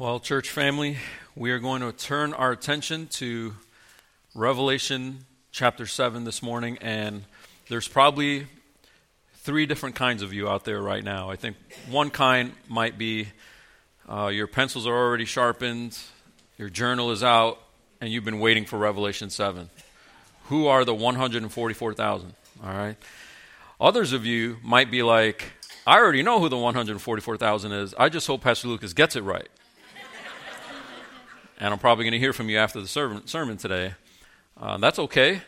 Well, church family, we are going to turn our attention to Revelation chapter 7 this morning, and there's probably three different kinds of you out there right now. I think one kind might be uh, your pencils are already sharpened, your journal is out, and you've been waiting for Revelation 7. Who are the 144,000? All right. Others of you might be like, I already know who the 144,000 is. I just hope Pastor Lucas gets it right and I'm probably going to hear from you after the sermon today. Uh, that's okay.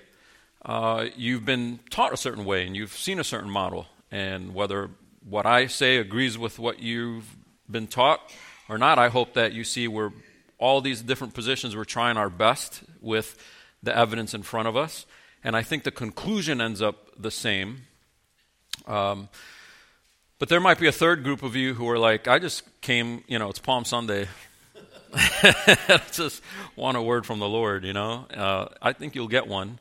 Uh, you've been taught a certain way and you've seen a certain model, and whether what I say agrees with what you've been taught or not, I hope that you see we're all these different positions, we're trying our best with the evidence in front of us, and I think the conclusion ends up the same. Um, but there might be a third group of you who are like, I just came, you know, it's Palm Sunday. just want a word from the Lord, you know. Uh, I think you'll get one,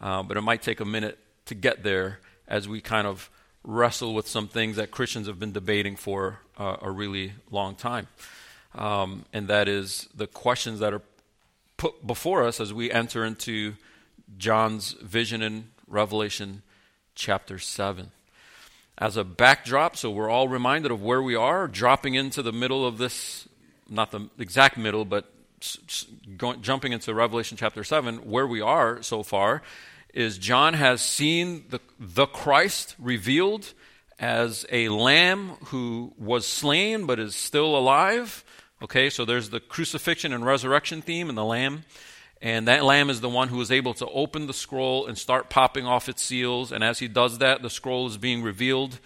uh, but it might take a minute to get there as we kind of wrestle with some things that Christians have been debating for uh, a really long time. Um, and that is the questions that are put before us as we enter into John's vision in Revelation chapter 7. As a backdrop, so we're all reminded of where we are, dropping into the middle of this not the exact middle, but going, jumping into Revelation chapter 7, where we are so far is John has seen the, the Christ revealed as a lamb who was slain but is still alive. Okay, so there's the crucifixion and resurrection theme and the lamb. And that lamb is the one who is able to open the scroll and start popping off its seals. And as he does that, the scroll is being revealed.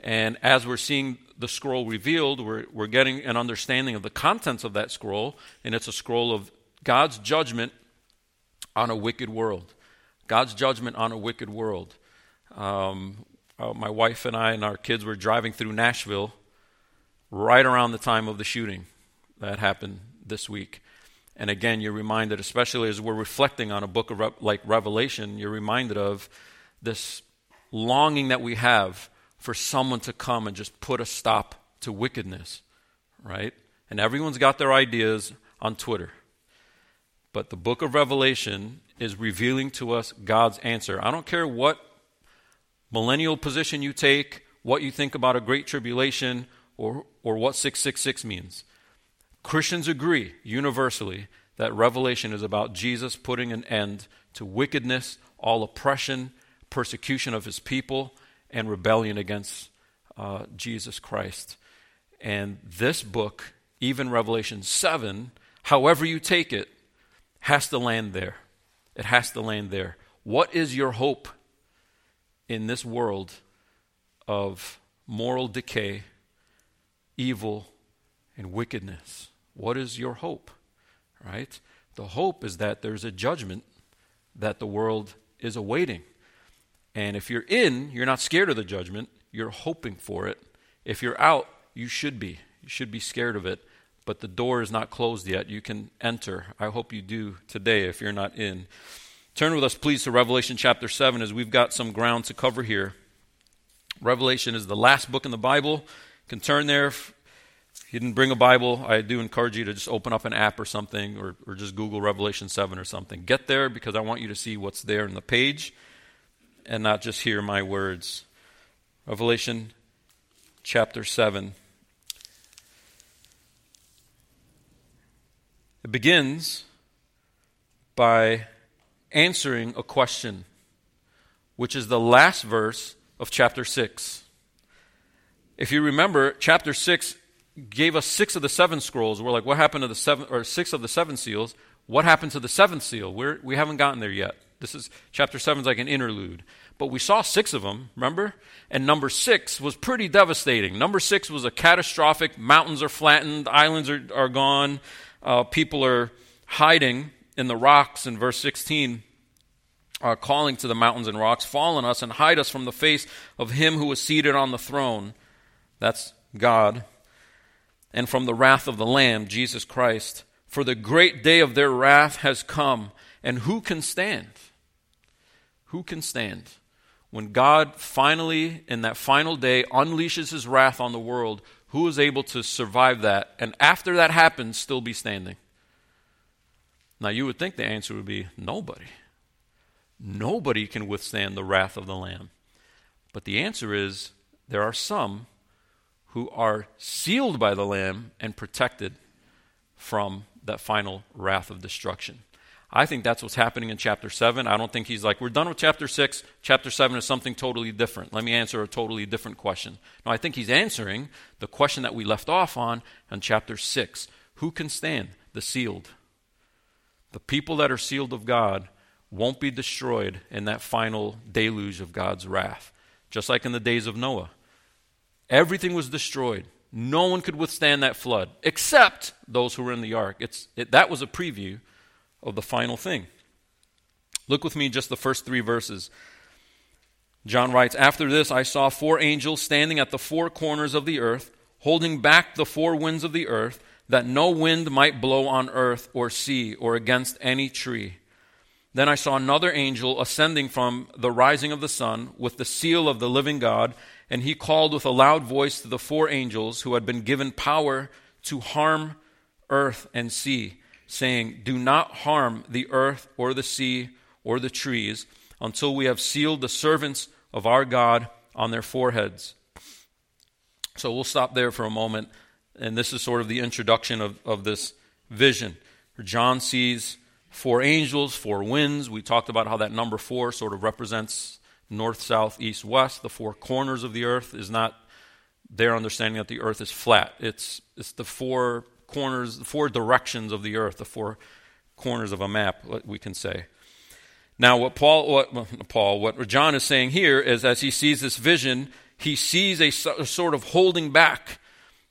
And as we're seeing the scroll revealed, we're, we're getting an understanding of the contents of that scroll, and it's a scroll of God's judgment on a wicked world. God's judgment on a wicked world. Um, uh, my wife and I and our kids were driving through Nashville right around the time of the shooting that happened this week. And again, you're reminded, especially as we're reflecting on a book of like Revelation, you're reminded of this longing that we have for someone to come and just put a stop to wickedness, right? And everyone's got their ideas on Twitter. But the book of Revelation is revealing to us God's answer. I don't care what millennial position you take, what you think about a great tribulation, or, or what 666 means. Christians agree universally that Revelation is about Jesus putting an end to wickedness, all oppression, persecution of his people, and rebellion against uh, Jesus Christ. And this book, even Revelation 7, however you take it, has to land there. It has to land there. What is your hope in this world of moral decay, evil, and wickedness? What is your hope? Right? The hope is that there's a judgment that the world is awaiting. And if you're in, you're not scared of the judgment, you're hoping for it. If you're out, you should be. You should be scared of it. But the door is not closed yet. You can enter. I hope you do today if you're not in. Turn with us, please, to Revelation chapter 7 as we've got some ground to cover here. Revelation is the last book in the Bible. You can turn there. If you didn't bring a Bible, I do encourage you to just open up an app or something or, or just Google Revelation 7 or something. Get there because I want you to see what's there in the page and not just hear my words. Revelation chapter 7. It begins by answering a question, which is the last verse of chapter 6. If you remember, chapter 6 gave us six of the seven scrolls. We're like, what happened to the seven, or six of the seven seals? What happened to the seventh seal? We're, we haven't gotten there yet. This is chapter 7 is like an interlude. But we saw six of them, remember? And number six was pretty devastating. Number six was a catastrophic mountains are flattened, islands are, are gone, uh, people are hiding in the rocks in verse 16. Uh, calling to the mountains and rocks, fall on us and hide us from the face of him who is seated on the throne. That's God. And from the wrath of the Lamb, Jesus Christ. For the great day of their wrath has come, and who can stand? Who can stand? when God finally, in that final day, unleashes his wrath on the world, who is able to survive that and after that happens, still be standing? Now, you would think the answer would be nobody. Nobody can withstand the wrath of the Lamb. But the answer is there are some who are sealed by the Lamb and protected from that final wrath of destruction. I think that's what's happening in chapter 7. I don't think he's like, we're done with chapter 6. Chapter 7 is something totally different. Let me answer a totally different question. No, I think he's answering the question that we left off on in chapter 6. Who can stand? The sealed. The people that are sealed of God won't be destroyed in that final deluge of God's wrath, just like in the days of Noah. Everything was destroyed. No one could withstand that flood, except those who were in the ark. It's, it, that was a preview of the final thing. Look with me just the first three verses. John writes After this, I saw four angels standing at the four corners of the earth, holding back the four winds of the earth, that no wind might blow on earth or sea or against any tree. Then I saw another angel ascending from the rising of the sun with the seal of the living God, and he called with a loud voice to the four angels who had been given power to harm earth and sea saying, Do not harm the earth or the sea or the trees until we have sealed the servants of our God on their foreheads. So we'll stop there for a moment. And this is sort of the introduction of, of this vision. John sees four angels, four winds. We talked about how that number four sort of represents north, south, east, west. The four corners of the earth is not their understanding that the earth is flat. It's, it's the four corners, the four directions of the earth, the four corners of a map, we can say. Now, what Paul, what Paul, what John is saying here is, as he sees this vision, he sees a, a sort of holding back.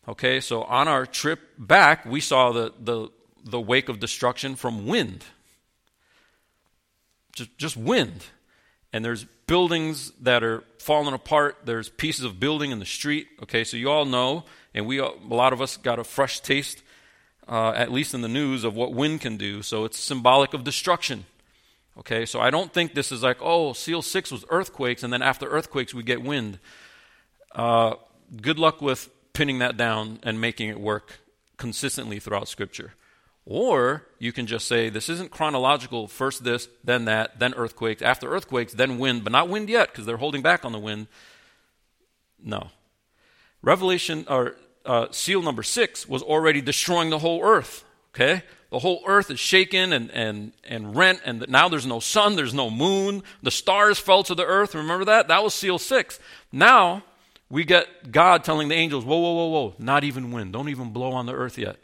Okay, so on our trip back, we saw the, the, the wake of destruction from wind. Just, just wind. And there's buildings that are falling apart. There's pieces of building in the street. Okay, so you all know, and we, a lot of us got a fresh taste uh, at least in the news, of what wind can do. So it's symbolic of destruction. Okay, so I don't think this is like, oh, Seal 6 was earthquakes, and then after earthquakes we get wind. Uh, good luck with pinning that down and making it work consistently throughout Scripture. Or you can just say, this isn't chronological, first this, then that, then earthquakes, after earthquakes, then wind, but not wind yet because they're holding back on the wind. No. Revelation, or uh, seal number six was already destroying the whole earth. Okay? The whole earth is shaken and, and, and rent, and now there's no sun, there's no moon. The stars fell to the earth. Remember that? That was seal six. Now we get God telling the angels, whoa, whoa, whoa, whoa, not even wind. Don't even blow on the earth yet.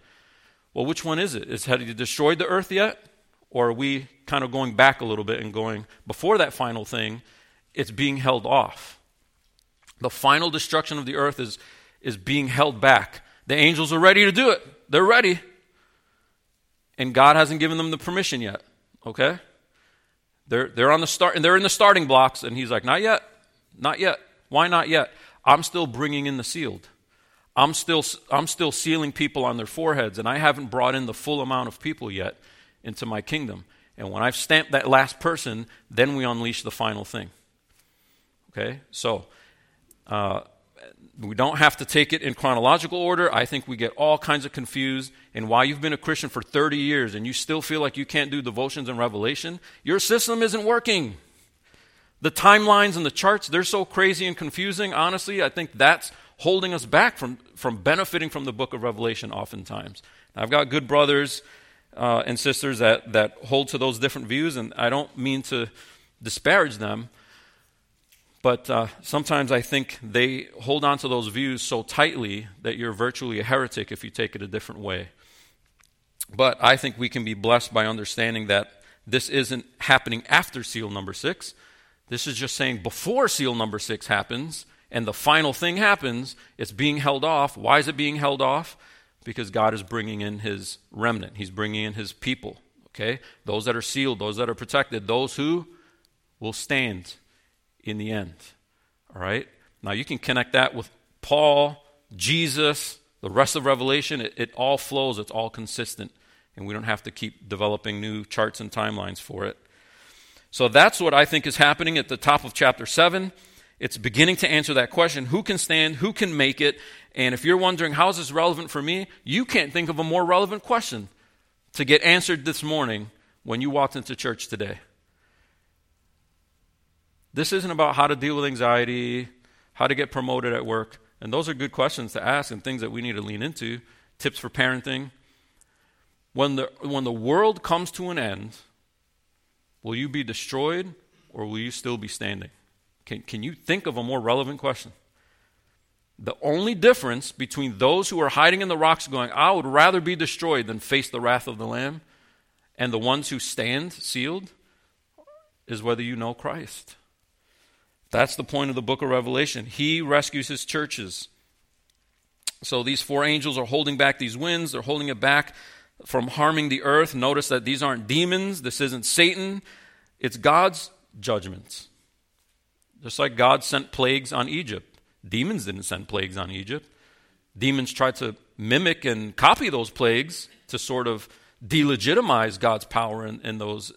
Well, which one is it? Is had he destroyed the earth yet? Or are we kind of going back a little bit and going, before that final thing, it's being held off? The final destruction of the earth is is being held back. The angels are ready to do it. They're ready. And God hasn't given them the permission yet. Okay? They're, they're on the start and they're in the starting blocks and he's like, "Not yet. Not yet. Why not yet? I'm still bringing in the sealed. I'm still I'm still sealing people on their foreheads and I haven't brought in the full amount of people yet into my kingdom. And when I've stamped that last person, then we unleash the final thing. Okay? So, uh, we don't have to take it in chronological order. I think we get all kinds of confused. And while you've been a Christian for 30 years and you still feel like you can't do devotions and revelation, your system isn't working. The timelines and the charts, they're so crazy and confusing. Honestly, I think that's holding us back from, from benefiting from the book of Revelation oftentimes. I've got good brothers uh, and sisters that, that hold to those different views, and I don't mean to disparage them. But uh, sometimes I think they hold on to those views so tightly that you're virtually a heretic if you take it a different way. But I think we can be blessed by understanding that this isn't happening after seal number six. This is just saying before seal number six happens and the final thing happens, it's being held off. Why is it being held off? Because God is bringing in his remnant, He's bringing in his people. Okay? Those that are sealed, those that are protected, those who will stand in the end. All right? Now you can connect that with Paul, Jesus, the rest of Revelation. It, it all flows, it's all consistent. And we don't have to keep developing new charts and timelines for it. So that's what I think is happening at the top of chapter 7. It's beginning to answer that question who can stand, who can make it? And if you're wondering, how is this relevant for me? You can't think of a more relevant question to get answered this morning when you walked into church today. This isn't about how to deal with anxiety, how to get promoted at work. And those are good questions to ask and things that we need to lean into. Tips for parenting. When the, when the world comes to an end, will you be destroyed or will you still be standing? Can, can you think of a more relevant question? The only difference between those who are hiding in the rocks going, I would rather be destroyed than face the wrath of the Lamb, and the ones who stand sealed, is whether you know Christ. That's the point of the book of Revelation. He rescues his churches. So these four angels are holding back these winds, they're holding it back from harming the earth. Notice that these aren't demons, this isn't Satan, it's God's judgments. Just like God sent plagues on Egypt, demons didn't send plagues on Egypt. Demons tried to mimic and copy those plagues to sort of delegitimize God's power in, in those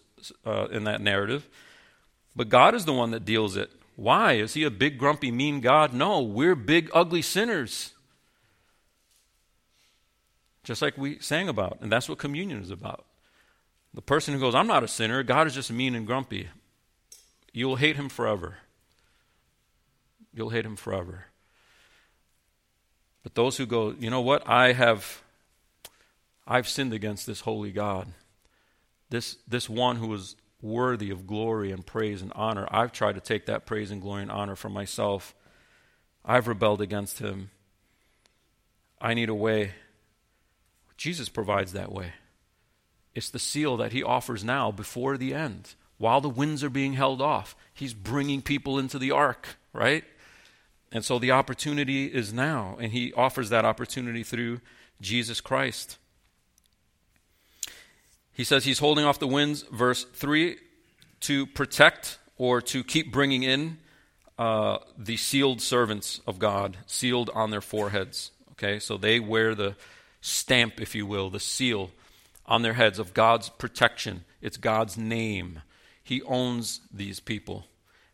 uh, in that narrative. But God is the one that deals it. Why? Is he a big, grumpy, mean God? No, we're big, ugly sinners. Just like we sang about. And that's what communion is about. The person who goes, I'm not a sinner, God is just mean and grumpy, you'll hate him forever. You'll hate him forever. But those who go, you know what? I have I've sinned against this holy God. This this one who is worthy of glory and praise and honor. I've tried to take that praise and glory and honor for myself. I've rebelled against him. I need a way. Jesus provides that way. It's the seal that he offers now before the end. While the winds are being held off, he's bringing people into the ark, right? And so the opportunity is now, and he offers that opportunity through Jesus Christ. He says he's holding off the winds, verse 3, to protect or to keep bringing in uh, the sealed servants of God, sealed on their foreheads. Okay, so they wear the stamp, if you will, the seal on their heads of God's protection. It's God's name. He owns these people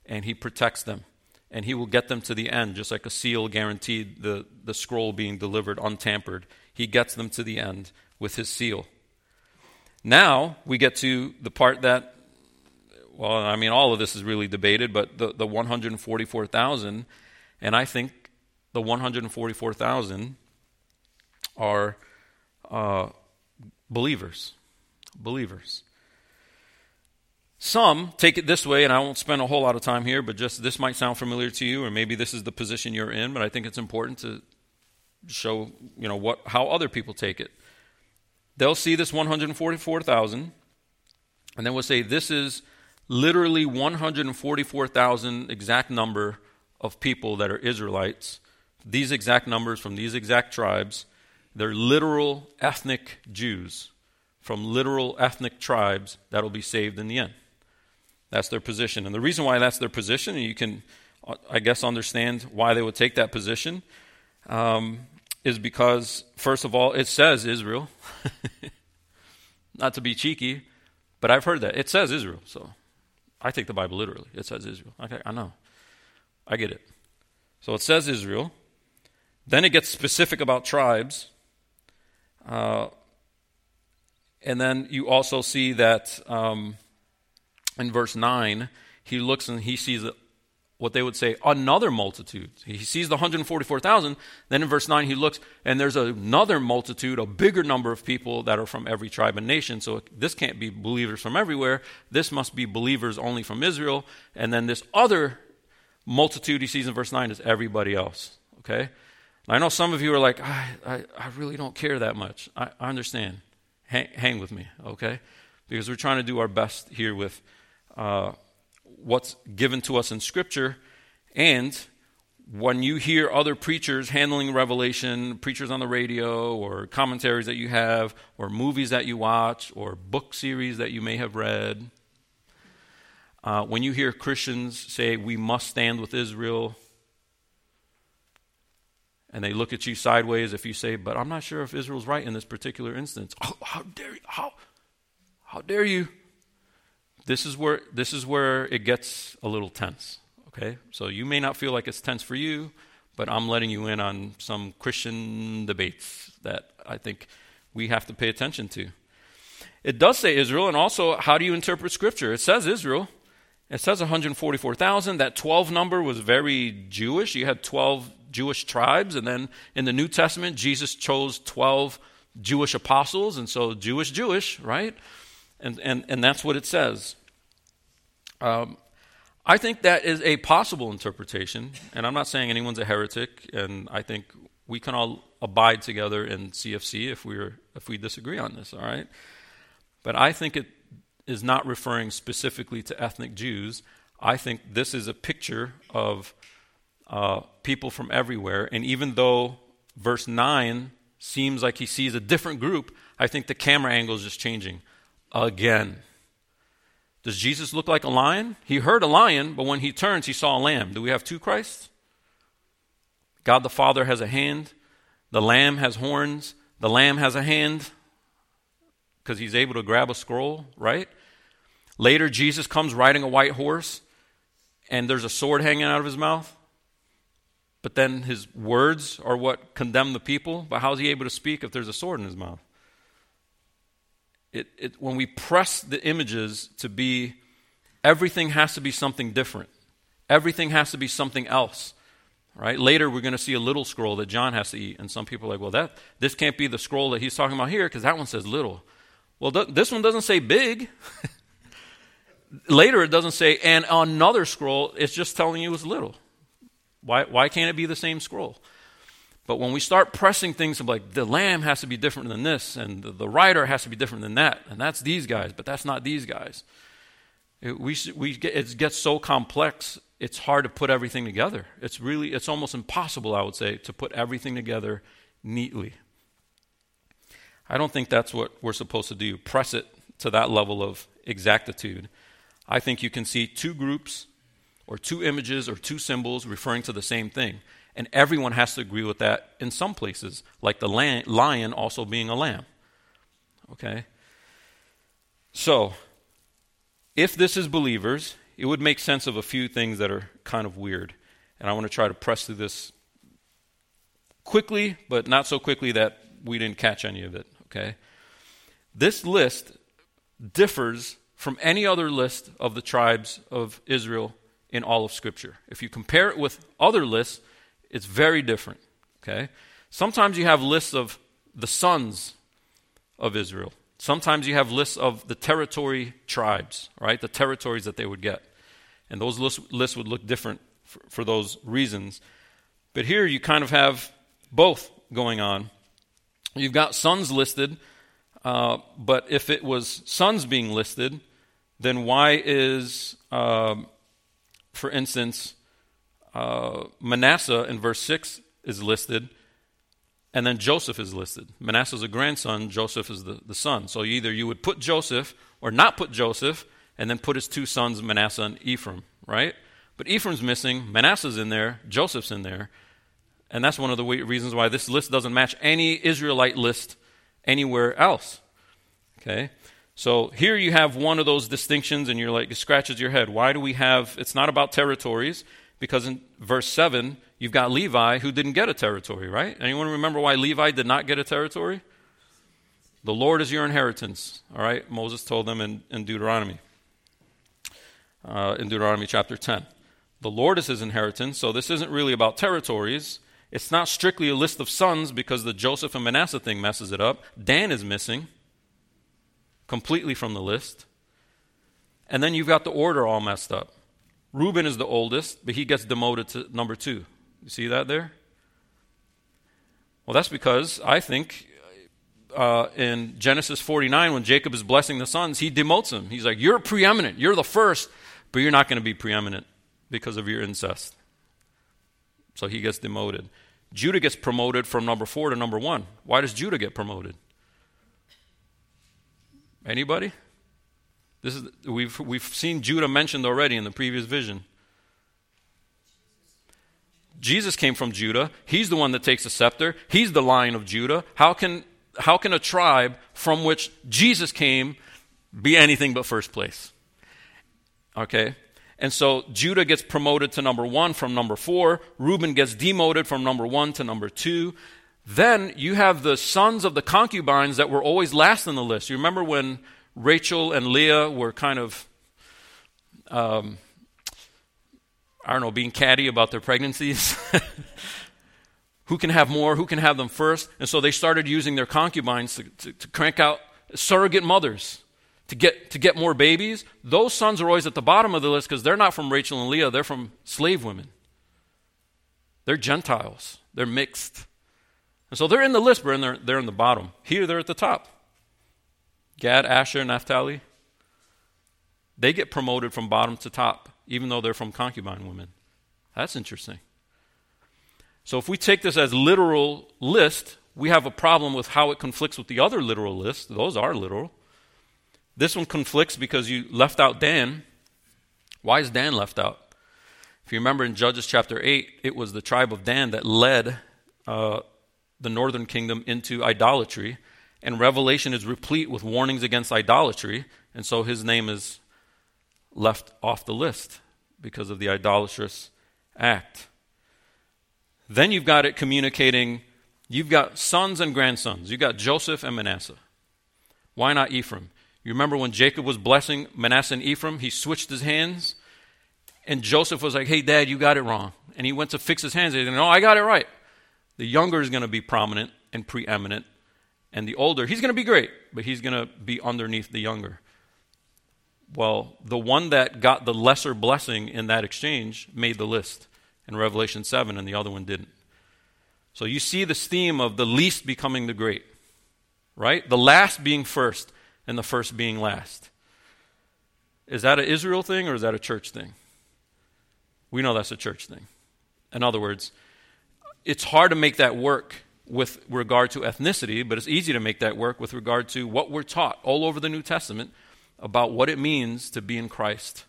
and He protects them. And He will get them to the end, just like a seal guaranteed the, the scroll being delivered untampered. He gets them to the end with His seal. Now we get to the part that, well, I mean, all of this is really debated, but the, the 144,000, and I think the 144,000 are uh, believers. Believers. Some take it this way, and I won't spend a whole lot of time here, but just this might sound familiar to you, or maybe this is the position you're in, but I think it's important to show, you know, what, how other people take it they'll see this 144,000, and then we'll say this is literally 144,000 exact number of people that are Israelites. These exact numbers from these exact tribes, they're literal ethnic Jews from literal ethnic tribes that'll be saved in the end. That's their position. And the reason why that's their position, and you can, I guess, understand why they would take that position, um, is because, first of all, it says Israel. Not to be cheeky, but I've heard that. It says Israel, so I take the Bible literally. It says Israel. Okay, I know. I get it. So it says Israel. Then it gets specific about tribes. Uh, and then you also see that um, in verse 9, he looks and he sees what they would say another multitude. He sees the 144,000. Then in verse 9, he looks, and there's another multitude, a bigger number of people that are from every tribe and nation. So this can't be believers from everywhere. This must be believers only from Israel. And then this other multitude he sees in verse 9 is everybody else. Okay? I know some of you are like, I, I, I really don't care that much. I, I understand. Hang, hang, with me, okay? Because we're trying to do our best here with. Uh, what's given to us in Scripture. And when you hear other preachers handling Revelation, preachers on the radio, or commentaries that you have, or movies that you watch, or book series that you may have read, uh, when you hear Christians say, we must stand with Israel, and they look at you sideways if you say, but I'm not sure if Israel's right in this particular instance. Oh, how dare you? How, how dare you? This is where this is where it gets a little tense. Okay, so you may not feel like it's tense for you, but I'm letting you in on some Christian debates that I think we have to pay attention to. It does say Israel, and also how do you interpret Scripture? It says Israel. It says 144,000. That 12 number was very Jewish. You had 12 Jewish tribes, and then in the New Testament, Jesus chose 12 Jewish apostles, and so Jewish, Jewish, right? And, and, and that's what it says. Um, I think that is a possible interpretation, and I'm not saying anyone's a heretic, and I think we can all abide together in CFC if we if we disagree on this, all right? But I think it is not referring specifically to ethnic Jews. I think this is a picture of uh, people from everywhere, and even though verse 9 seems like he sees a different group, I think the camera angle is just changing again. Does Jesus look like a lion? He heard a lion, but when he turns, he saw a lamb. Do we have two Christs? God the Father has a hand, the lamb has horns, the lamb has a hand because he's able to grab a scroll, right? Later, Jesus comes riding a white horse, and there's a sword hanging out of his mouth. But then his words are what condemn the people. But how is he able to speak if there's a sword in his mouth? It, it, when we press the images to be, everything has to be something different. Everything has to be something else. Right? Later, we're going to see a little scroll that John has to eat, and some people are like, "Well, that this can't be the scroll that he's talking about here because that one says little." Well, th- this one doesn't say big. Later, it doesn't say, and another scroll. It's just telling you it's little. Why? Why can't it be the same scroll? But when we start pressing things like the lamb has to be different than this, and the, the rider has to be different than that, and that's these guys, but that's not these guys. It, we, we get, it gets so complex, it's hard to put everything together. It's really, it's almost impossible, I would say, to put everything together neatly. I don't think that's what we're supposed to do, press it to that level of exactitude. I think you can see two groups or two images or two symbols referring to the same thing. And everyone has to agree with that in some places, like the lion also being a lamb. Okay? So, if this is believers, it would make sense of a few things that are kind of weird. And I want to try to press through this quickly, but not so quickly that we didn't catch any of it. Okay? This list differs from any other list of the tribes of Israel in all of Scripture. If you compare it with other lists, it's very different. Okay? Sometimes you have lists of the sons of Israel. Sometimes you have lists of the territory tribes, right? The territories that they would get. And those lists, lists would look different for, for those reasons. But here you kind of have both going on. You've got sons listed, uh, but if it was sons being listed, then why is, uh, for instance, uh, Manasseh in verse 6 is listed, and then Joseph is listed. Manasseh is a grandson, Joseph is the, the son. So either you would put Joseph or not put Joseph, and then put his two sons, Manasseh and Ephraim, right? But Ephraim's missing, Manasseh's in there, Joseph's in there. And that's one of the reasons why this list doesn't match any Israelite list anywhere else. Okay? So here you have one of those distinctions, and you're like, it scratches your head. Why do we have, it's not about territories, because in verse 7, you've got Levi who didn't get a territory, right? Anyone remember why Levi did not get a territory? The Lord is your inheritance, all right? Moses told them in, in Deuteronomy, uh, in Deuteronomy chapter 10. The Lord is his inheritance, so this isn't really about territories. It's not strictly a list of sons because the Joseph and Manasseh thing messes it up. Dan is missing completely from the list. And then you've got the order all messed up. Reuben is the oldest, but he gets demoted to number two. You see that there? Well, that's because I think uh, in Genesis 49, when Jacob is blessing the sons, he demotes him. He's like, You're preeminent. You're the first, but you're not going to be preeminent because of your incest. So he gets demoted. Judah gets promoted from number four to number one. Why does Judah get promoted? Anybody? This is, we've, we've seen Judah mentioned already in the previous vision. Jesus came from Judah. He's the one that takes the scepter. He's the lion of Judah. How can, how can a tribe from which Jesus came be anything but first place? Okay? And so Judah gets promoted to number one from number four. Reuben gets demoted from number one to number two. Then you have the sons of the concubines that were always last on the list. You remember when Rachel and Leah were kind of, um, I don't know, being catty about their pregnancies? who can have more? Who can have them first? And so they started using their concubines to, to, to crank out surrogate mothers to get, to get more babies, those sons are always at the bottom of the list because they're not from Rachel and Leah, they're from slave women. They're Gentiles, they're mixed. And so they're in the list, but they're, they're in the bottom. Here they're at the top. Gad, Asher, and Naphtali, they get promoted from bottom to top, even though they're from concubine women. That's interesting. So if we take this as literal list, we have a problem with how it conflicts with the other literal lists. Those are literal. This one conflicts because you left out Dan. Why is Dan left out? If you remember in Judges chapter 8, it was the tribe of Dan that led uh, the northern kingdom into idolatry. And Revelation is replete with warnings against idolatry. And so his name is left off the list because of the idolatrous act. Then you've got it communicating, you've got sons and grandsons. You've got Joseph and Manasseh. Why not Ephraim? You remember when Jacob was blessing Manasseh and Ephraim? He switched his hands, and Joseph was like, Hey, Dad, you got it wrong. And he went to fix his hands. And He said, No, I got it right. The younger is going to be prominent and preeminent, and the older, he's going to be great, but he's going to be underneath the younger. Well, the one that got the lesser blessing in that exchange made the list in Revelation 7, and the other one didn't. So you see this theme of the least becoming the great, right? The last being first and the first being last. Is that an Israel thing or is that a church thing? We know that's a church thing. In other words, it's hard to make that work with regard to ethnicity, but it's easy to make that work with regard to what we're taught all over the New Testament about what it means to be in Christ,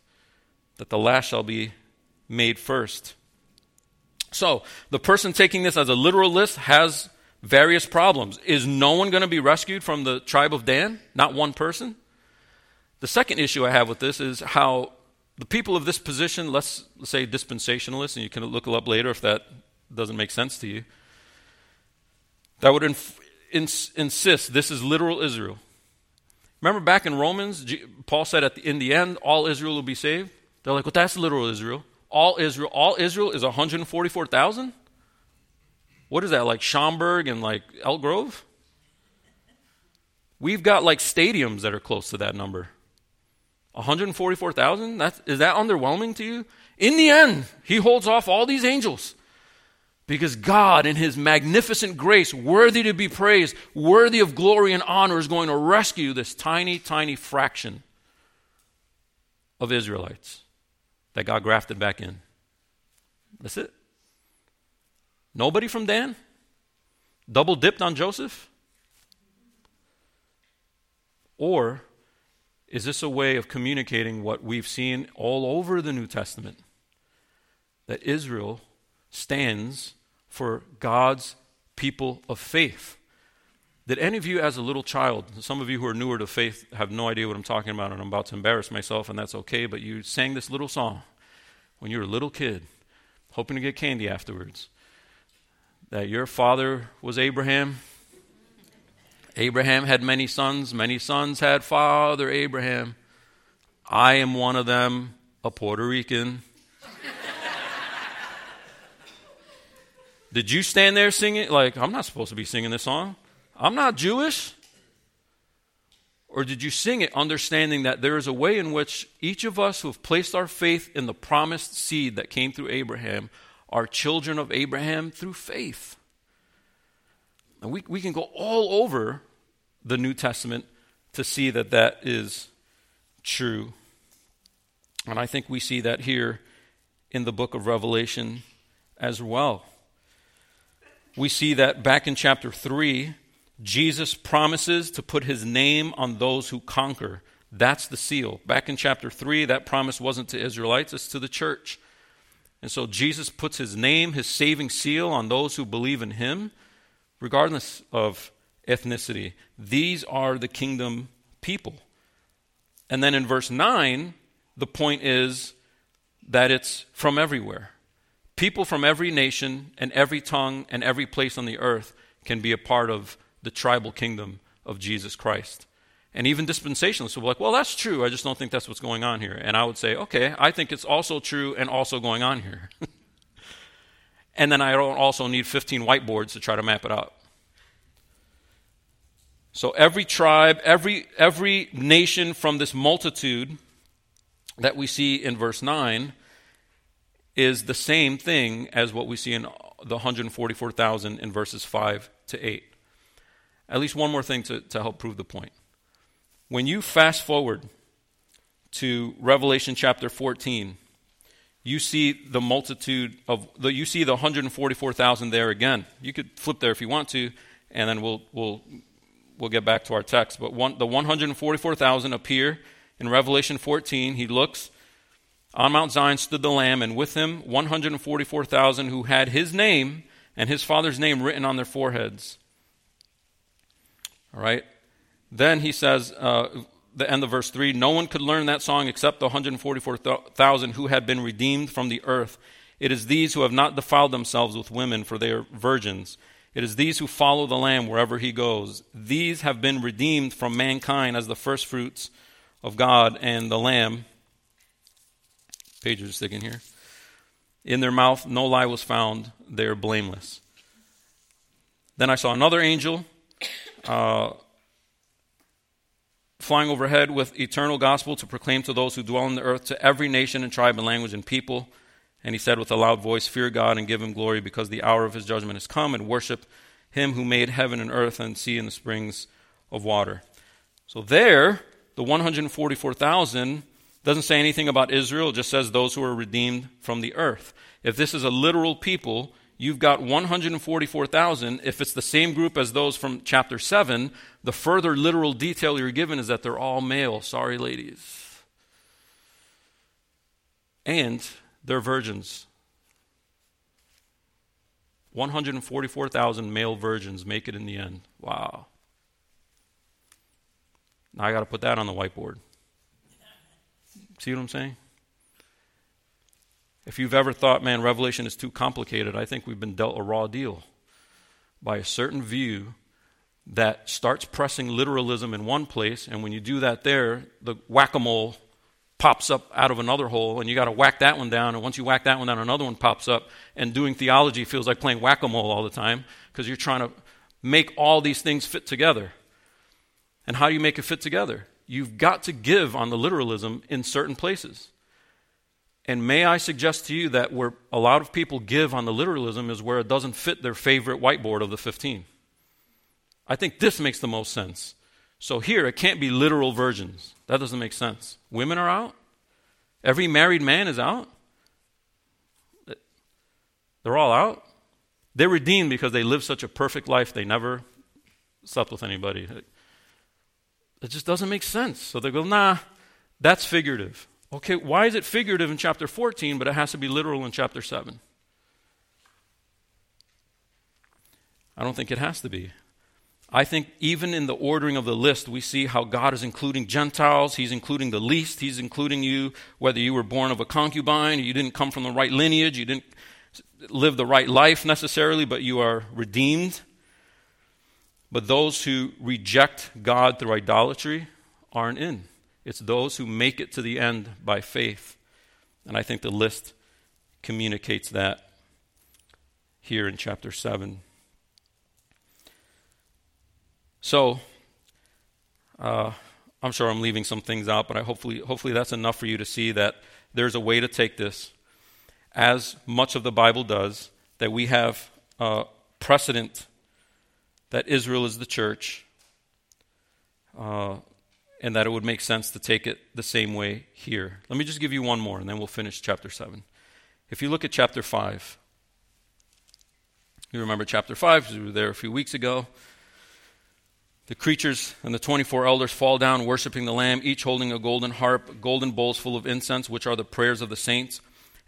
that the last shall be made first. So, the person taking this as a literal list has various problems. Is no one going to be rescued from the tribe of Dan? Not one person? The second issue I have with this is how the people of this position, let's say dispensationalists, and you can look it up later if that doesn't make sense to you, that would inf- ins- insist this is literal Israel. Remember back in Romans, G- Paul said at the, in the end, all Israel will be saved? They're like, well, that's literal Israel. All Israel, all Israel is 144,000? what is that, like Schaumburg and like Elk Grove? We've got like stadiums that are close to that number. 144,000? That's, is that underwhelming to you? In the end, he holds off all these angels because God, in his magnificent grace, worthy to be praised, worthy of glory and honor, is going to rescue this tiny, tiny fraction of Israelites that God grafted back in. That's it. Nobody from Dan? Double dipped on Joseph? Or is this a way of communicating what we've seen all over the New Testament? That Israel stands for God's people of faith. Did any of you, as a little child, some of you who are newer to faith have no idea what I'm talking about, and I'm about to embarrass myself, and that's okay, but you sang this little song when you were a little kid, hoping to get candy afterwards that your father was Abraham. Abraham had many sons, many sons had father Abraham. I am one of them, a Puerto Rican. Did you stand there singing? Like, I'm not supposed to be singing this song. I'm not Jewish. Or did you sing it understanding that there is a way in which each of us who have placed our faith in the promised seed that came through Abraham are children of Abraham through faith. And we, we can go all over the New Testament to see that that is true. And I think we see that here in the book of Revelation as well. We see that back in chapter 3, Jesus promises to put his name on those who conquer. That's the seal. Back in chapter 3, that promise wasn't to Israelites, it's to the church. And so Jesus puts his name, his saving seal on those who believe in him, regardless of ethnicity. These are the kingdom people. And then in verse 9, the point is that it's from everywhere. People from every nation and every tongue and every place on the earth can be a part of the tribal kingdom of Jesus Christ. And even dispensationalists will be like, well, that's true. I just don't think that's what's going on here. And I would say, okay, I think it's also true and also going on here. and then I don't also need 15 whiteboards to try to map it out. So every tribe, every, every nation from this multitude that we see in verse 9 is the same thing as what we see in the 144,000 in verses 5 to 8. At least one more thing to, to help prove the point. When you fast forward to Revelation chapter 14, you see the multitude of the, you see the 144,000 there again. You could flip there if you want to, and then we'll we'll we'll get back to our text. But one, the 144,000 appear in Revelation 14. He looks on Mount Zion stood the Lamb, and with him 144,000 who had his name and his father's name written on their foreheads. All right. Then he says, uh, the end of verse 3 No one could learn that song except the 144,000 who had been redeemed from the earth. It is these who have not defiled themselves with women, for they are virgins. It is these who follow the Lamb wherever he goes. These have been redeemed from mankind as the firstfruits of God and the Lamb. Pages are sticking here. In their mouth no lie was found. They are blameless. Then I saw another angel. Uh, flying overhead with eternal gospel to proclaim to those who dwell on the earth, to every nation and tribe and language and people. And he said with a loud voice, Fear God and give him glory, because the hour of his judgment has come, and worship him who made heaven and earth and sea and the springs of water. So there, the 144,000 doesn't say anything about Israel, it just says those who are redeemed from the earth. If this is a literal people, you've got 144,000. If it's the same group as those from chapter 7, the further literal detail you're given is that they're all male. Sorry, ladies. And they're virgins. 144,000 male virgins make it in the end. Wow. Now I got to put that on the whiteboard. See what I'm saying? If you've ever thought, man, Revelation is too complicated, I think we've been dealt a raw deal by a certain view that starts pressing literalism in one place, and when you do that there, the whack a mole pops up out of another hole, and you got to whack that one down, and once you whack that one down, another one pops up, and doing theology feels like playing whack a mole all the time because you're trying to make all these things fit together. And how do you make it fit together? You've got to give on the literalism in certain places. And may I suggest to you that where a lot of people give on the literalism is where it doesn't fit their favorite whiteboard of the 15. I think this makes the most sense. So here, it can't be literal virgins. That doesn't make sense. Women are out. Every married man is out. They're all out. They're redeemed because they live such a perfect life, they never slept with anybody. It just doesn't make sense. So they go, nah, that's figurative. Okay, why is it figurative in chapter 14, but it has to be literal in chapter 7? I don't think it has to be. I think even in the ordering of the list, we see how God is including Gentiles. He's including the least. He's including you, whether you were born of a concubine, you didn't come from the right lineage, you didn't live the right life necessarily, but you are redeemed. But those who reject God through idolatry aren't in. It's those who make it to the end by faith. And I think the list communicates that here in chapter 7. So, uh, I'm sure I'm leaving some things out, but I hopefully, hopefully that's enough for you to see that there's a way to take this, as much of the Bible does, that we have uh, precedent that Israel is the church, uh, and that it would make sense to take it the same way here. Let me just give you one more, and then we'll finish chapter 7. If you look at chapter 5, you remember chapter 5, we were there a few weeks ago. The creatures and the 24 elders fall down, worshiping the Lamb, each holding a golden harp, golden bowls full of incense, which are the prayers of the saints.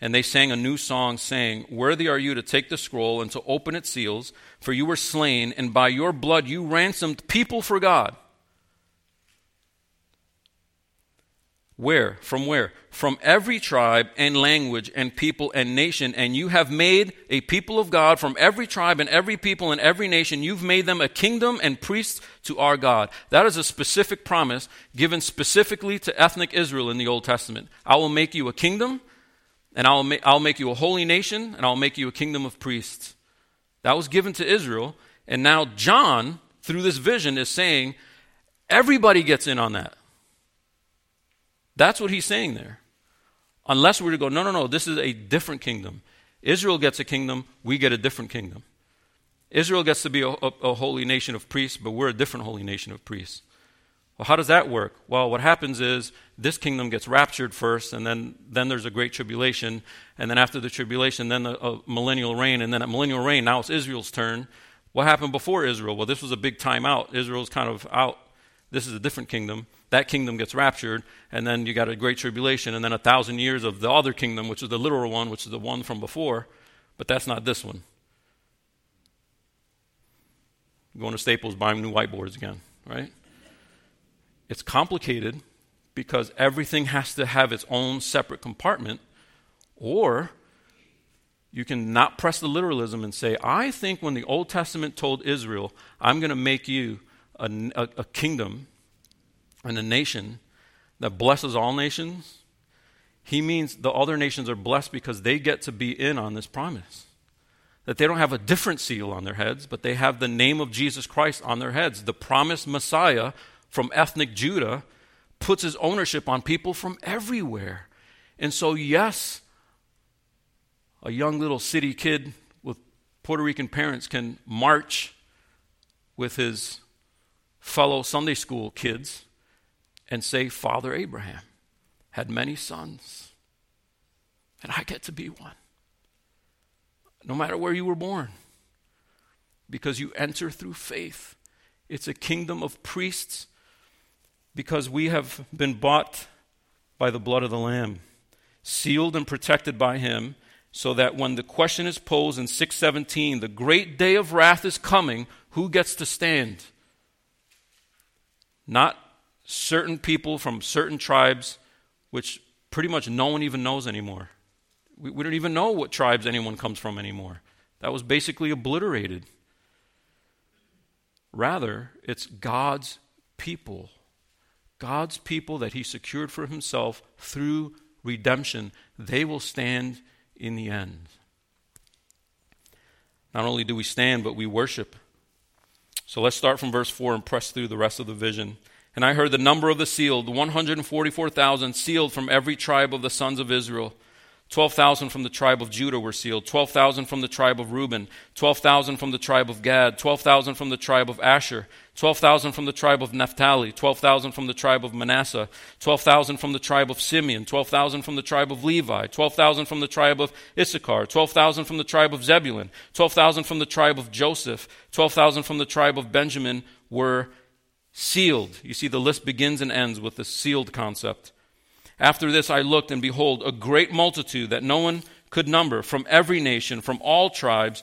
And they sang a new song, saying, Worthy are you to take the scroll and to open its seals, for you were slain, and by your blood you ransomed people for God Where? From where? From every tribe and language and people and nation. And you have made a people of God from every tribe and every people and every nation. You've made them a kingdom and priests to our God. That is a specific promise given specifically to ethnic Israel in the Old Testament. I will make you a kingdom, and I'll, ma- I'll make you a holy nation, and I'll make you a kingdom of priests. That was given to Israel. And now John, through this vision, is saying everybody gets in on that. That's what he's saying there. Unless we're to go, no, no, no, this is a different kingdom. Israel gets a kingdom, we get a different kingdom. Israel gets to be a, a, a, holy nation of priests, but we're a different holy nation of priests. Well, how does that work? Well, what happens is this kingdom gets raptured first, and then, then there's a great tribulation, and then after the tribulation, then a millennial reign, and then at millennial reign, now it's Israel's turn. What happened before Israel? Well, this was a big time out. Israel's kind of out. This is a different kingdom that kingdom gets raptured, and then you got a great tribulation, and then a thousand years of the other kingdom, which is the literal one, which is the one from before, but that's not this one. Going to Staples, buying new whiteboards again, right? It's complicated because everything has to have its own separate compartment, or you can not press the literalism and say, I think when the Old Testament told Israel, I'm going to make you a, a, a kingdom and a nation that blesses all nations, he means the other nations are blessed because they get to be in on this promise. That they don't have a different seal on their heads, but they have the name of Jesus Christ on their heads. The promised Messiah from ethnic Judah puts his ownership on people from everywhere. And so, yes, a young little city kid with Puerto Rican parents can march with his fellow Sunday school kids and say, Father Abraham had many sons, and I get to be one. No matter where you were born, because you enter through faith. It's a kingdom of priests because we have been bought by the blood of the Lamb, sealed and protected by Him, so that when the question is posed in 617, the great day of wrath is coming, who gets to stand? Not certain people from certain tribes, which pretty much no one even knows anymore. We, we don't even know what tribes anyone comes from anymore. That was basically obliterated. Rather, it's God's people. God's people that He secured for Himself through redemption. They will stand in the end. Not only do we stand, but we worship. So let's start from verse 4 and press through the rest of the vision. And I heard the number of the sealed, 144,000 sealed from every tribe of the sons of Israel. 12,000 from the tribe of Judah were sealed, 12,000 from the tribe of Reuben, 12,000 from the tribe of Gad, 12,000 from the tribe of Asher, 12,000 from the tribe of Naphtali, 12,000 from the tribe of Manasseh, 12,000 from the tribe of Simeon, 12,000 from the tribe of Levi, 12,000 from the tribe of Issachar, 12,000 from the tribe of Zebulun, 12,000 from the tribe of Joseph, 12,000 from the tribe of Benjamin were Sealed. You see, the list begins and ends with the sealed concept. After this, I looked, and behold, a great multitude that no one could number from every nation, from all tribes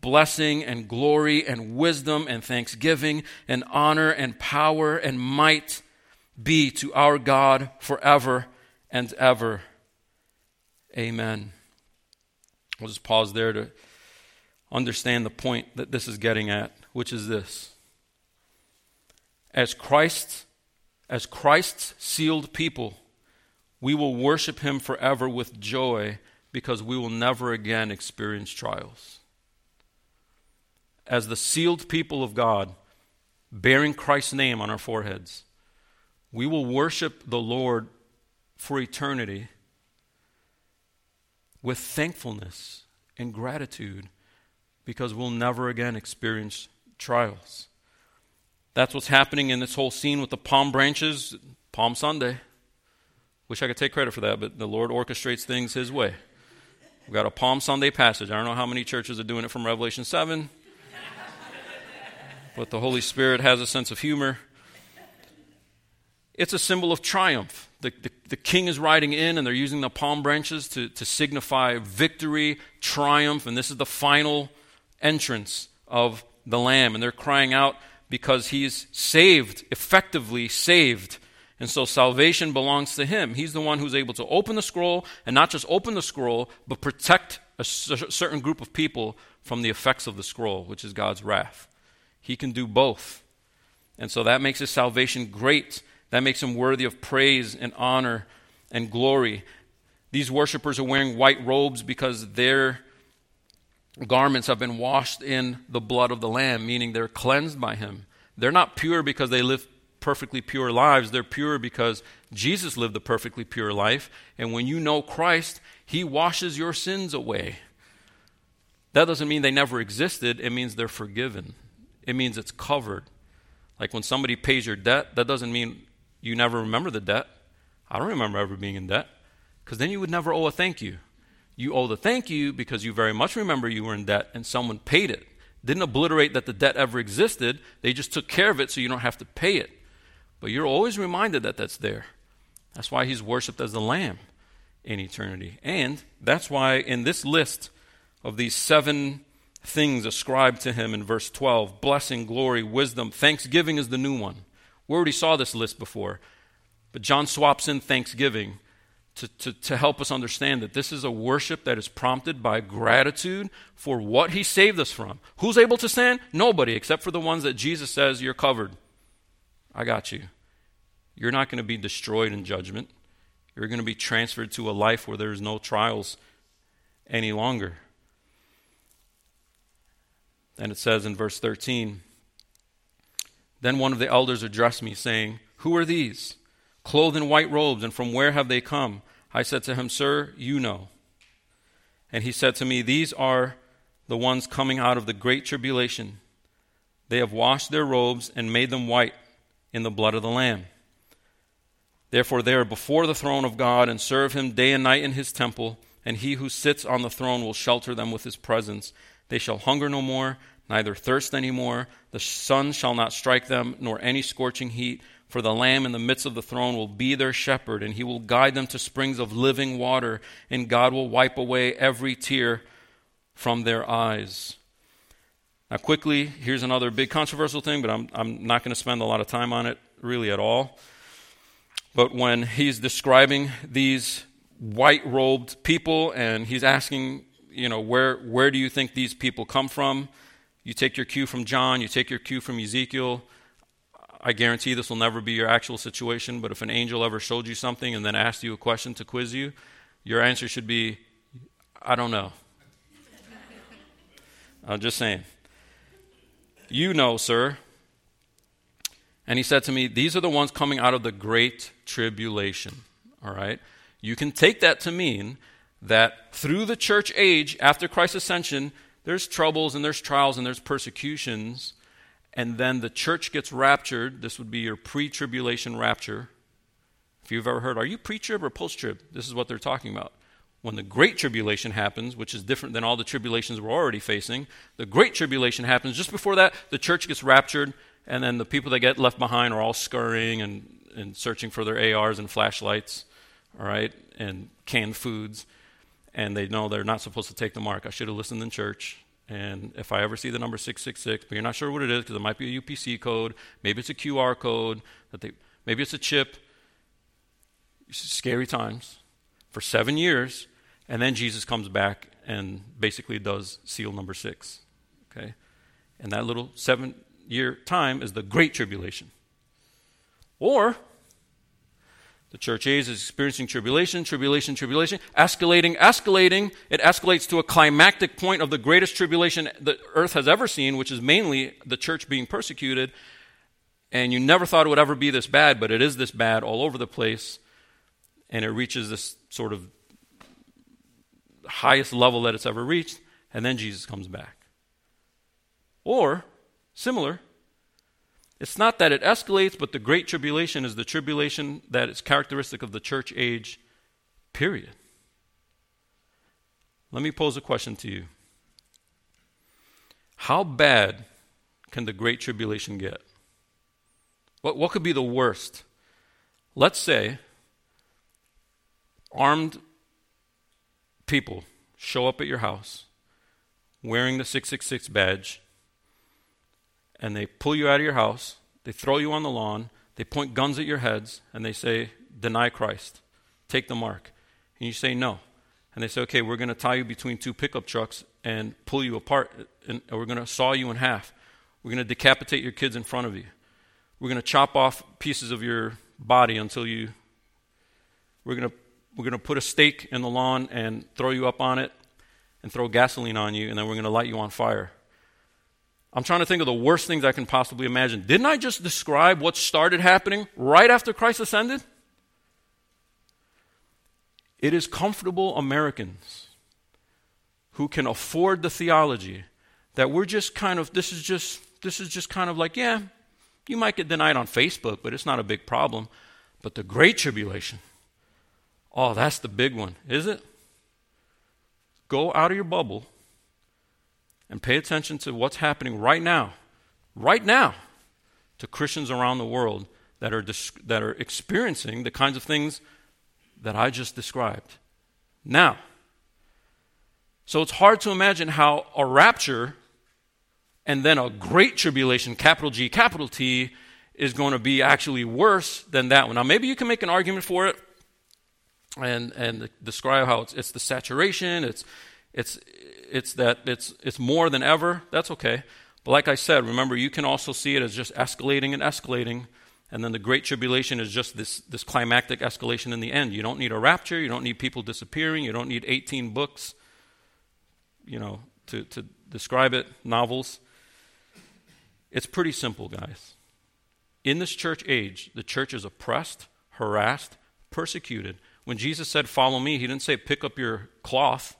Blessing and glory and wisdom and thanksgiving and honor and power and might be to our God forever and ever. Amen. We'll just pause there to understand the point that this is getting at, which is this as Christ, as Christ's sealed people, we will worship him forever with joy because we will never again experience trials. As the sealed people of God, bearing Christ's name on our foreheads, we will worship the Lord for eternity with thankfulness and gratitude because we'll never again experience trials. That's what's happening in this whole scene with the palm branches, Palm Sunday. Wish I could take credit for that, but the Lord orchestrates things His way. We've got a Palm Sunday passage. I don't know how many churches are doing it from Revelation 7, but the Holy Spirit has a sense of humor. It's a symbol of triumph. The, the, the, king is riding in, and they're using the palm branches to, to signify victory, triumph, and this is the final entrance of the Lamb. And they're crying out because he's saved, effectively saved. And so salvation belongs to him. He's the one who's able to open the scroll, and not just open the scroll, but protect a certain group of people from the effects of the scroll, which is God's wrath. He can do both. And so that makes his salvation great that makes him worthy of praise and honor and glory. These worshippers are wearing white robes because their garments have been washed in the blood of the Lamb, meaning they're cleansed by him. They're not pure because they live perfectly pure lives. They're pure because Jesus lived a perfectly pure life. And when you know Christ, he washes your sins away. That doesn't mean they never existed, it means they're forgiven. It means it's covered. Like when somebody pays your debt, that doesn't mean you never remember the debt. I don't remember ever being in debt because then you would never owe a thank you. You owe the thank you because you very much remember you were in debt and someone paid it. Didn't obliterate that the debt ever existed, they just took care of it so you don't have to pay it. But you're always reminded that that's there. That's why he's worshiped as the Lamb in eternity. And that's why in this list of these seven things ascribed to him in verse 12 blessing, glory, wisdom, thanksgiving is the new one. We already saw this list before. But John swaps in thanksgiving to, to, to help us understand that this is a worship that is prompted by gratitude for what he saved us from. Who's able to stand? Nobody, except for the ones that Jesus says, You're covered. I got you. You're not going to be destroyed in judgment. You're going to be transferred to a life where there's no trials any longer. And it says in verse 13, then one of the elders addressed me, saying, Who are these? Clothed in white robes, and from where have they come? I said to him, Sir, you know. And he said to me, These are the ones coming out of the great tribulation. They have washed their robes and made them white in the blood of the Lamb. Therefore, they are before the throne of God and serve him day and night in his temple, and he who sits on the throne will shelter them with his presence. They shall hunger no more, neither thirst any more. The sun shall not strike them, nor any scorching heat. For the Lamb in the midst of the throne will be their shepherd, and he will guide them to springs of living water, and God will wipe away every tear from their eyes. Now, quickly, here's another big controversial thing, but I'm, I'm not going to spend a lot of time on it really at all. But when he's describing these white robed people and he's asking, you know, where, where do you think these people come from? You take your cue from John, you take your cue from Ezekiel. I guarantee this will never be your actual situation, but if an angel ever showed you something and then asked you a question to quiz you, your answer should be, I don't know. I'm just saying. You know, sir. And he said to me, These are the ones coming out of the great tribulation. All right? You can take that to mean that through the church age, after Christ's ascension, there's troubles and there's trials and there's persecutions, and then the church gets raptured. This would be your pre tribulation rapture. If you've ever heard, are you pre trib or post trib? This is what they're talking about. When the great tribulation happens, which is different than all the tribulations we're already facing, the great tribulation happens. Just before that, the church gets raptured, and then the people that get left behind are all scurrying and, and searching for their ARs and flashlights, all right, and canned foods and they know they're not supposed to take the mark. I should have listened in church. And if I ever see the number 666, but you're not sure what it is because it might be a UPC code, maybe it's a QR code, that they, maybe it's a chip. Scary times for seven years, and then Jesus comes back and basically does seal number six. Okay? And that little seven year time is the Great Tribulation. Or the church age is experiencing tribulation, tribulation, tribulation, escalating, escalating. It escalates to a climactic point of the greatest tribulation the earth has ever seen, which is mainly the church being persecuted. And you never thought it would ever be this bad, but it is this bad all over the place. And it reaches this sort of highest level that it's ever reached. And then Jesus comes back. Or, similar, it's not that it escalates, but the Great Tribulation is the tribulation that is characteristic of the church age, period. Let me pose a question to you. How bad can the Great Tribulation get? What, what could be the worst? Let's say armed people show up at your house wearing the 666 badge and they pull you out of your house, they throw you on the lawn, they point guns at your heads, and they say, Deny Christ, take the mark. And you say, No. And they say, Okay, we're going to tie you between two pickup trucks and pull you apart, and we're going to saw you in half. We're going to decapitate your kids in front of you. We're going to chop off pieces of your body until you. We're going to we're going to put a stake in the lawn and throw you up on it and throw gasoline on you, and then we're going to light you on fire. I'm trying to think of the worst things I can possibly imagine. Didn't I just describe what started happening right after Christ ascended? It is comfortable Americans who can afford the theology that we're just kind of this is just this is just kind of like, yeah, you might get denied on Facebook, but it's not a big problem. But the great tribulation, oh, that's the big one, is it? Go out of your bubble and pay attention to what's happening right now, right now, to Christians around the world that are, that are experiencing the kinds of things that I just described. Now, so it's hard to imagine how a rapture and then a great tribulation, capital G, capital T, is going to be actually worse than that one. Now, maybe you can make an argument for it and, and describe how it's, it's the saturation, it's, it's, it's that it's, it's more than ever, that's okay. But like I said, remember, you can also see it as just escalating and escalating. And then the Great Tribulation is just this, this climactic escalation in the end. You don't need a rapture. You don't need people disappearing. You don't need 18 books, you know, to, to describe it, novels. It's pretty simple, guys. In this church age, the church is oppressed, harassed, persecuted. When Jesus said, Follow me, he didn't say, Pick up your cloth.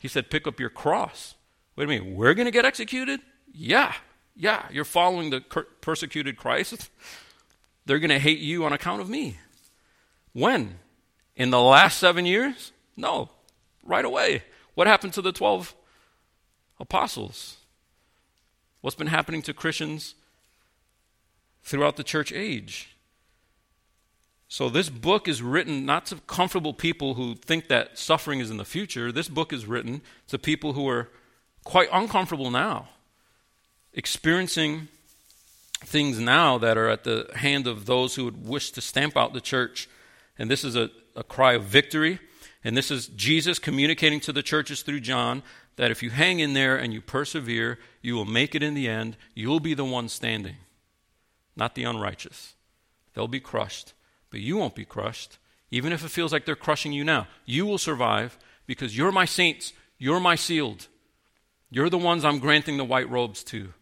He said, Pick up your cross. Wait a minute, we're going to get executed? Yeah, yeah, you're following the persecuted Christ. They're going to hate you on account of me. When? In the last seven years? No, right away. What happened to the 12 apostles? What's been happening to Christians throughout the church age? So, this book is written not to comfortable people who think that suffering is in the future. This book is written to people who are quite uncomfortable now, experiencing things now that are at the hand of those who would wish to stamp out the church. And this is a, a cry of victory. And this is Jesus communicating to the churches through John that if you hang in there and you persevere, you will make it in the end. You'll be the one standing, not the unrighteous. They'll be crushed but you won't be crushed, even if it feels like they're crushing you now. You will survive because you're my saints, you're my sealed. You're the ones I'm granting the white robes to,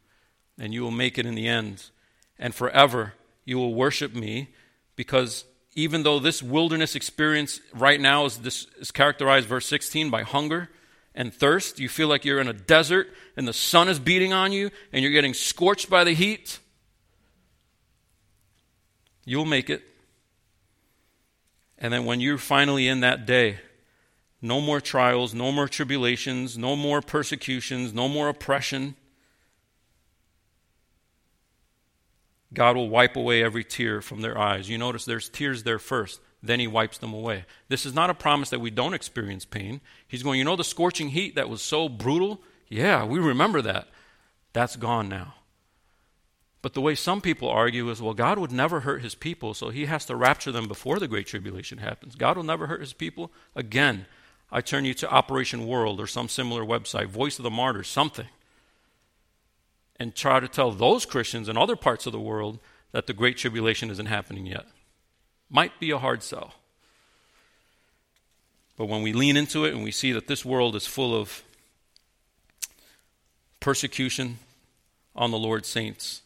and you will make it in the end. And forever you will worship me because even though this wilderness experience right now is, this, is characterized, verse 16, by hunger and thirst, you feel like you're in a desert and the sun is beating on you and you're getting scorched by the heat. You'll make it. And then when you're finally in that day, no more trials, no more tribulations, no more persecutions, no more oppression. God will wipe away every tear from their eyes. You notice there's tears there first, then He wipes them away. This is not a promise that we don't experience pain. He's going, you know, the scorching heat that was so brutal? Yeah, we remember that. That's gone now. But the way some people argue is, well, God would never hurt his people, so he has to rapture them before the Great Tribulation happens. God will never hurt his people. Again, I turn you to Operation World or some similar website, Voice of the Martyrs, something, and try to tell those Christians in other parts of the world that the Great Tribulation isn't happening yet. Might be a hard sell. But when we lean into it and we see that this world is full of persecution on the Lord's saints,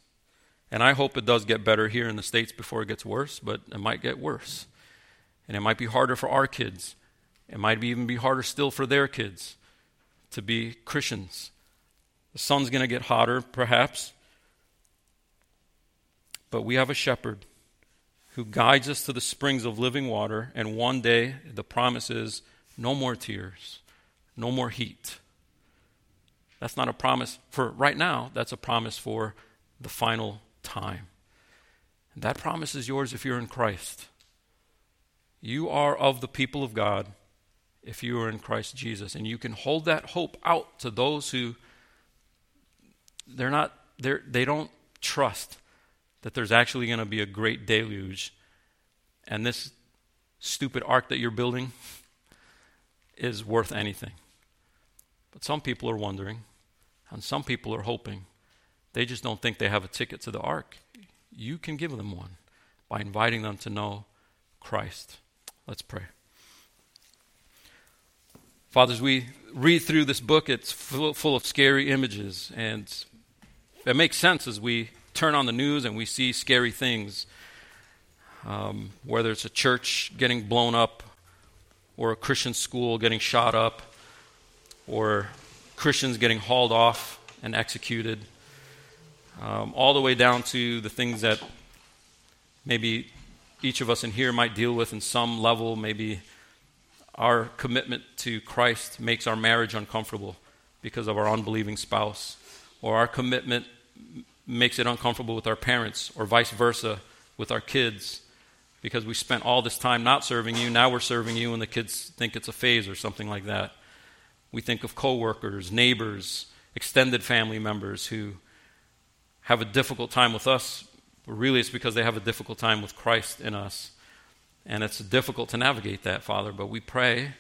and I hope it does get better here in the States before it gets worse, but it might get worse. And it might be harder for our kids. It might be even be harder still for their kids to be Christians. The sun's going to get hotter, perhaps. But we have a shepherd who guides us to the springs of living water, and one day the promise is no more tears, no more heat. That's not a promise for right now, that's a promise for the final time. And that promise is yours if you're in Christ. You are of the people of God if you are in Christ Jesus. And you can hold that hope out to those who they're not they're, they don't trust that there's actually going to be a great deluge and this stupid ark that you're building is worth anything. But some people are wondering, and some people are hoping. They just don't think they have a ticket to the ark. You can give them one by inviting them to know Christ. Let's pray. Fathers, we read through this book, it's full, of scary images, and it makes sense as we turn on the news and we see scary things. Um, whether it's a church getting blown up, or a Christian school getting shot up, or Christians getting hauled off and executed, um, all the way down to the things that maybe each of us in here might deal with in some level. Maybe our commitment to Christ makes our marriage uncomfortable because of our unbelieving spouse, or our commitment makes it uncomfortable with our parents, or vice versa with our kids because we spent all this time not serving you, now we're serving you, and the kids think it's a phase or something like that. We think of coworkers, neighbors, extended family members who have a difficult time with us, really it's because they have a difficult time with Christ in us. And it's difficult to navigate that, Father, but we pray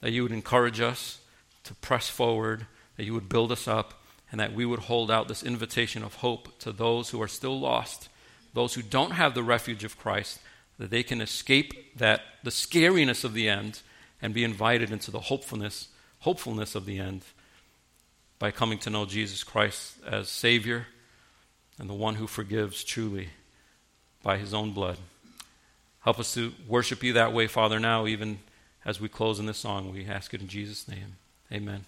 that you would encourage us to press forward, that you would build us up, and that we would hold out this invitation of hope to those who are still lost, those who don't have the refuge of Christ, that they can escape that the scariness of the end and be invited into the hopefulness hopefulness of the end by coming to know Jesus Christ as Savior and the one who forgives truly by his own blood. Help us to worship you that way, Father, now, even as we close in this song. We ask it in Jesus' name. Amen.